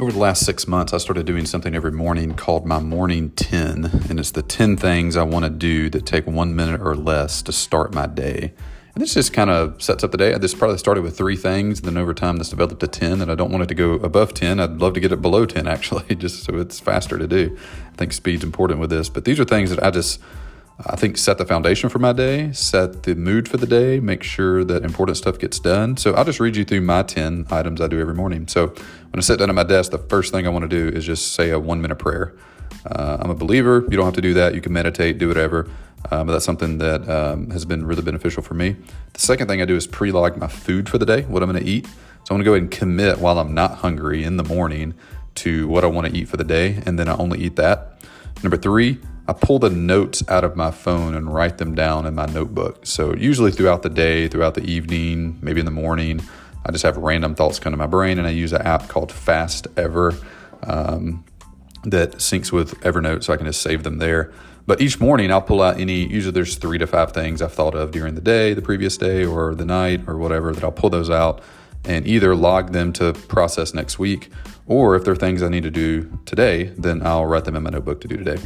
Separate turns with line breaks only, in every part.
Over the last six months, I started doing something every morning called my morning 10. And it's the 10 things I want to do that take one minute or less to start my day. And this just kind of sets up the day. Just probably started with three things. Then over time, this developed to 10. And I don't want it to go above 10. I'd love to get it below 10, actually, just so it's faster to do. I think speed's important with this. But these are things that I just I think set the foundation for my day, set the mood for the day, make sure that important stuff gets done. So I'll just read you through my 10 items I do every morning. So when I sit down at my desk, the first thing I want to do is just say a one minute prayer. Uh, I'm a believer. You don't have to do that. You can meditate, do whatever. Uh, but that's something that um, has been really beneficial for me. The second thing I do is pre log my food for the day, what I'm going to eat. So I'm going to go ahead and commit while I'm not hungry in the morning to what I want to eat for the day. And then I only eat that. Number three, I pull the notes out of my phone and write them down in my notebook. So, usually throughout the day, throughout the evening, maybe in the morning, I just have random thoughts come to my brain, and I use an app called Fast Ever um, that syncs with Evernote so I can just save them there. But each morning, I'll pull out any, usually there's three to five things I've thought of during the day, the previous day, or the night, or whatever, that I'll pull those out and either log them to process next week, or if there are things I need to do today, then I'll write them in my notebook to do today.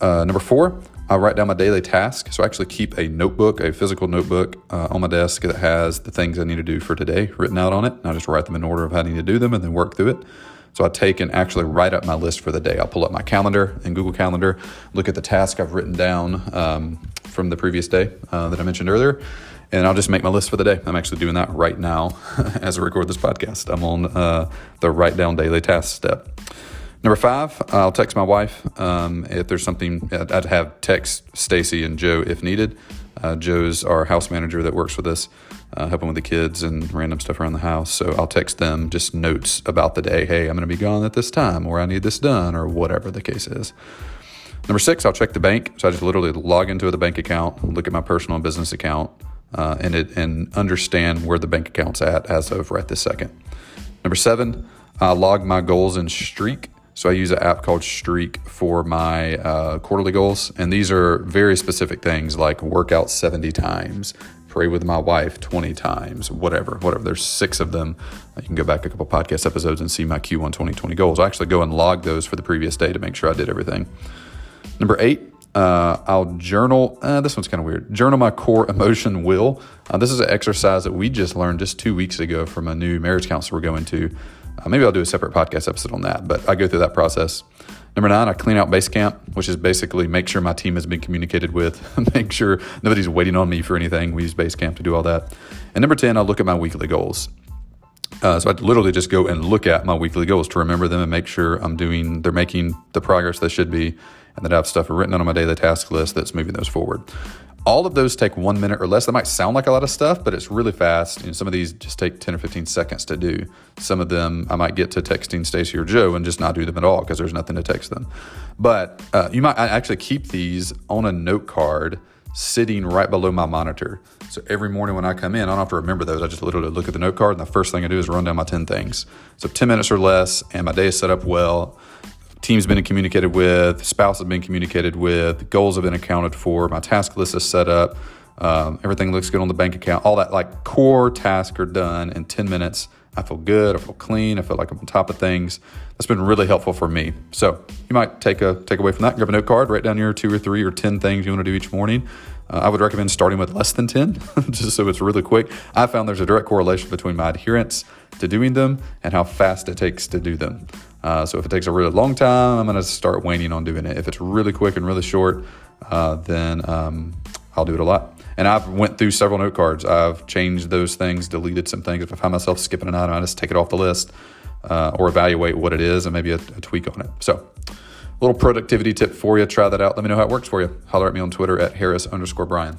Uh, number four, I write down my daily task. So I actually keep a notebook, a physical notebook uh, on my desk that has the things I need to do for today written out on it. And I just write them in order of how I need to do them and then work through it. So I take and actually write up my list for the day. I'll pull up my calendar in Google Calendar, look at the task I've written down um, from the previous day uh, that I mentioned earlier, and I'll just make my list for the day. I'm actually doing that right now as I record this podcast. I'm on uh, the write down daily task step. Number five, I'll text my wife um, if there's something. I'd have text Stacy and Joe if needed. Uh, Joe's our house manager that works with us, uh, helping with the kids and random stuff around the house. So I'll text them just notes about the day. Hey, I'm going to be gone at this time, or I need this done, or whatever the case is. Number six, I'll check the bank. So I just literally log into the bank account, look at my personal and business account, uh, and it and understand where the bank account's at as of right this second. Number seven, I log my goals in Streak. So I use an app called Streak for my uh, quarterly goals, and these are very specific things like work out 70 times, pray with my wife 20 times, whatever, whatever. There's six of them. You can go back a couple podcast episodes and see my Q1 2020 goals. I actually go and log those for the previous day to make sure I did everything. Number eight, uh, I'll journal. Uh, this one's kind of weird. Journal my core emotion will. Uh, this is an exercise that we just learned just two weeks ago from a new marriage counselor we're going to. Uh, maybe I'll do a separate podcast episode on that, but I go through that process. Number nine, I clean out Basecamp, which is basically make sure my team has been communicated with, make sure nobody's waiting on me for anything. We use Basecamp to do all that. And number 10, I look at my weekly goals. Uh, so I literally just go and look at my weekly goals to remember them and make sure I'm doing, they're making the progress they should be, and that I have stuff written on my daily task list that's moving those forward. All of those take one minute or less. That might sound like a lot of stuff, but it's really fast. Know, some of these just take 10 or 15 seconds to do. Some of them I might get to texting Stacy or Joe and just not do them at all because there's nothing to text them. But uh, you might actually keep these on a note card sitting right below my monitor. So every morning when I come in, I don't have to remember those. I just literally look at the note card, and the first thing I do is run down my 10 things. So 10 minutes or less, and my day is set up well team's been communicated with, spouse has been communicated with, goals have been accounted for, my task list is set up, um, everything looks good on the bank account, all that like core tasks are done in 10 minutes. I feel good, I feel clean, I feel like I'm on top of things. That's been really helpful for me. So you might take a take away from that, grab a note card, write down your two or three or 10 things you want to do each morning. Uh, I would recommend starting with less than 10, just so it's really quick. I found there's a direct correlation between my adherence to doing them and how fast it takes to do them. Uh, so if it takes a really long time, I'm going to start waning on doing it. If it's really quick and really short, uh, then um, I'll do it a lot. And I've went through several note cards. I've changed those things, deleted some things. If I find myself skipping an item, I just take it off the list uh, or evaluate what it is and maybe a, a tweak on it. So little productivity tip for you. Try that out. Let me know how it works for you. Holler at me on Twitter at Harris underscore Brian.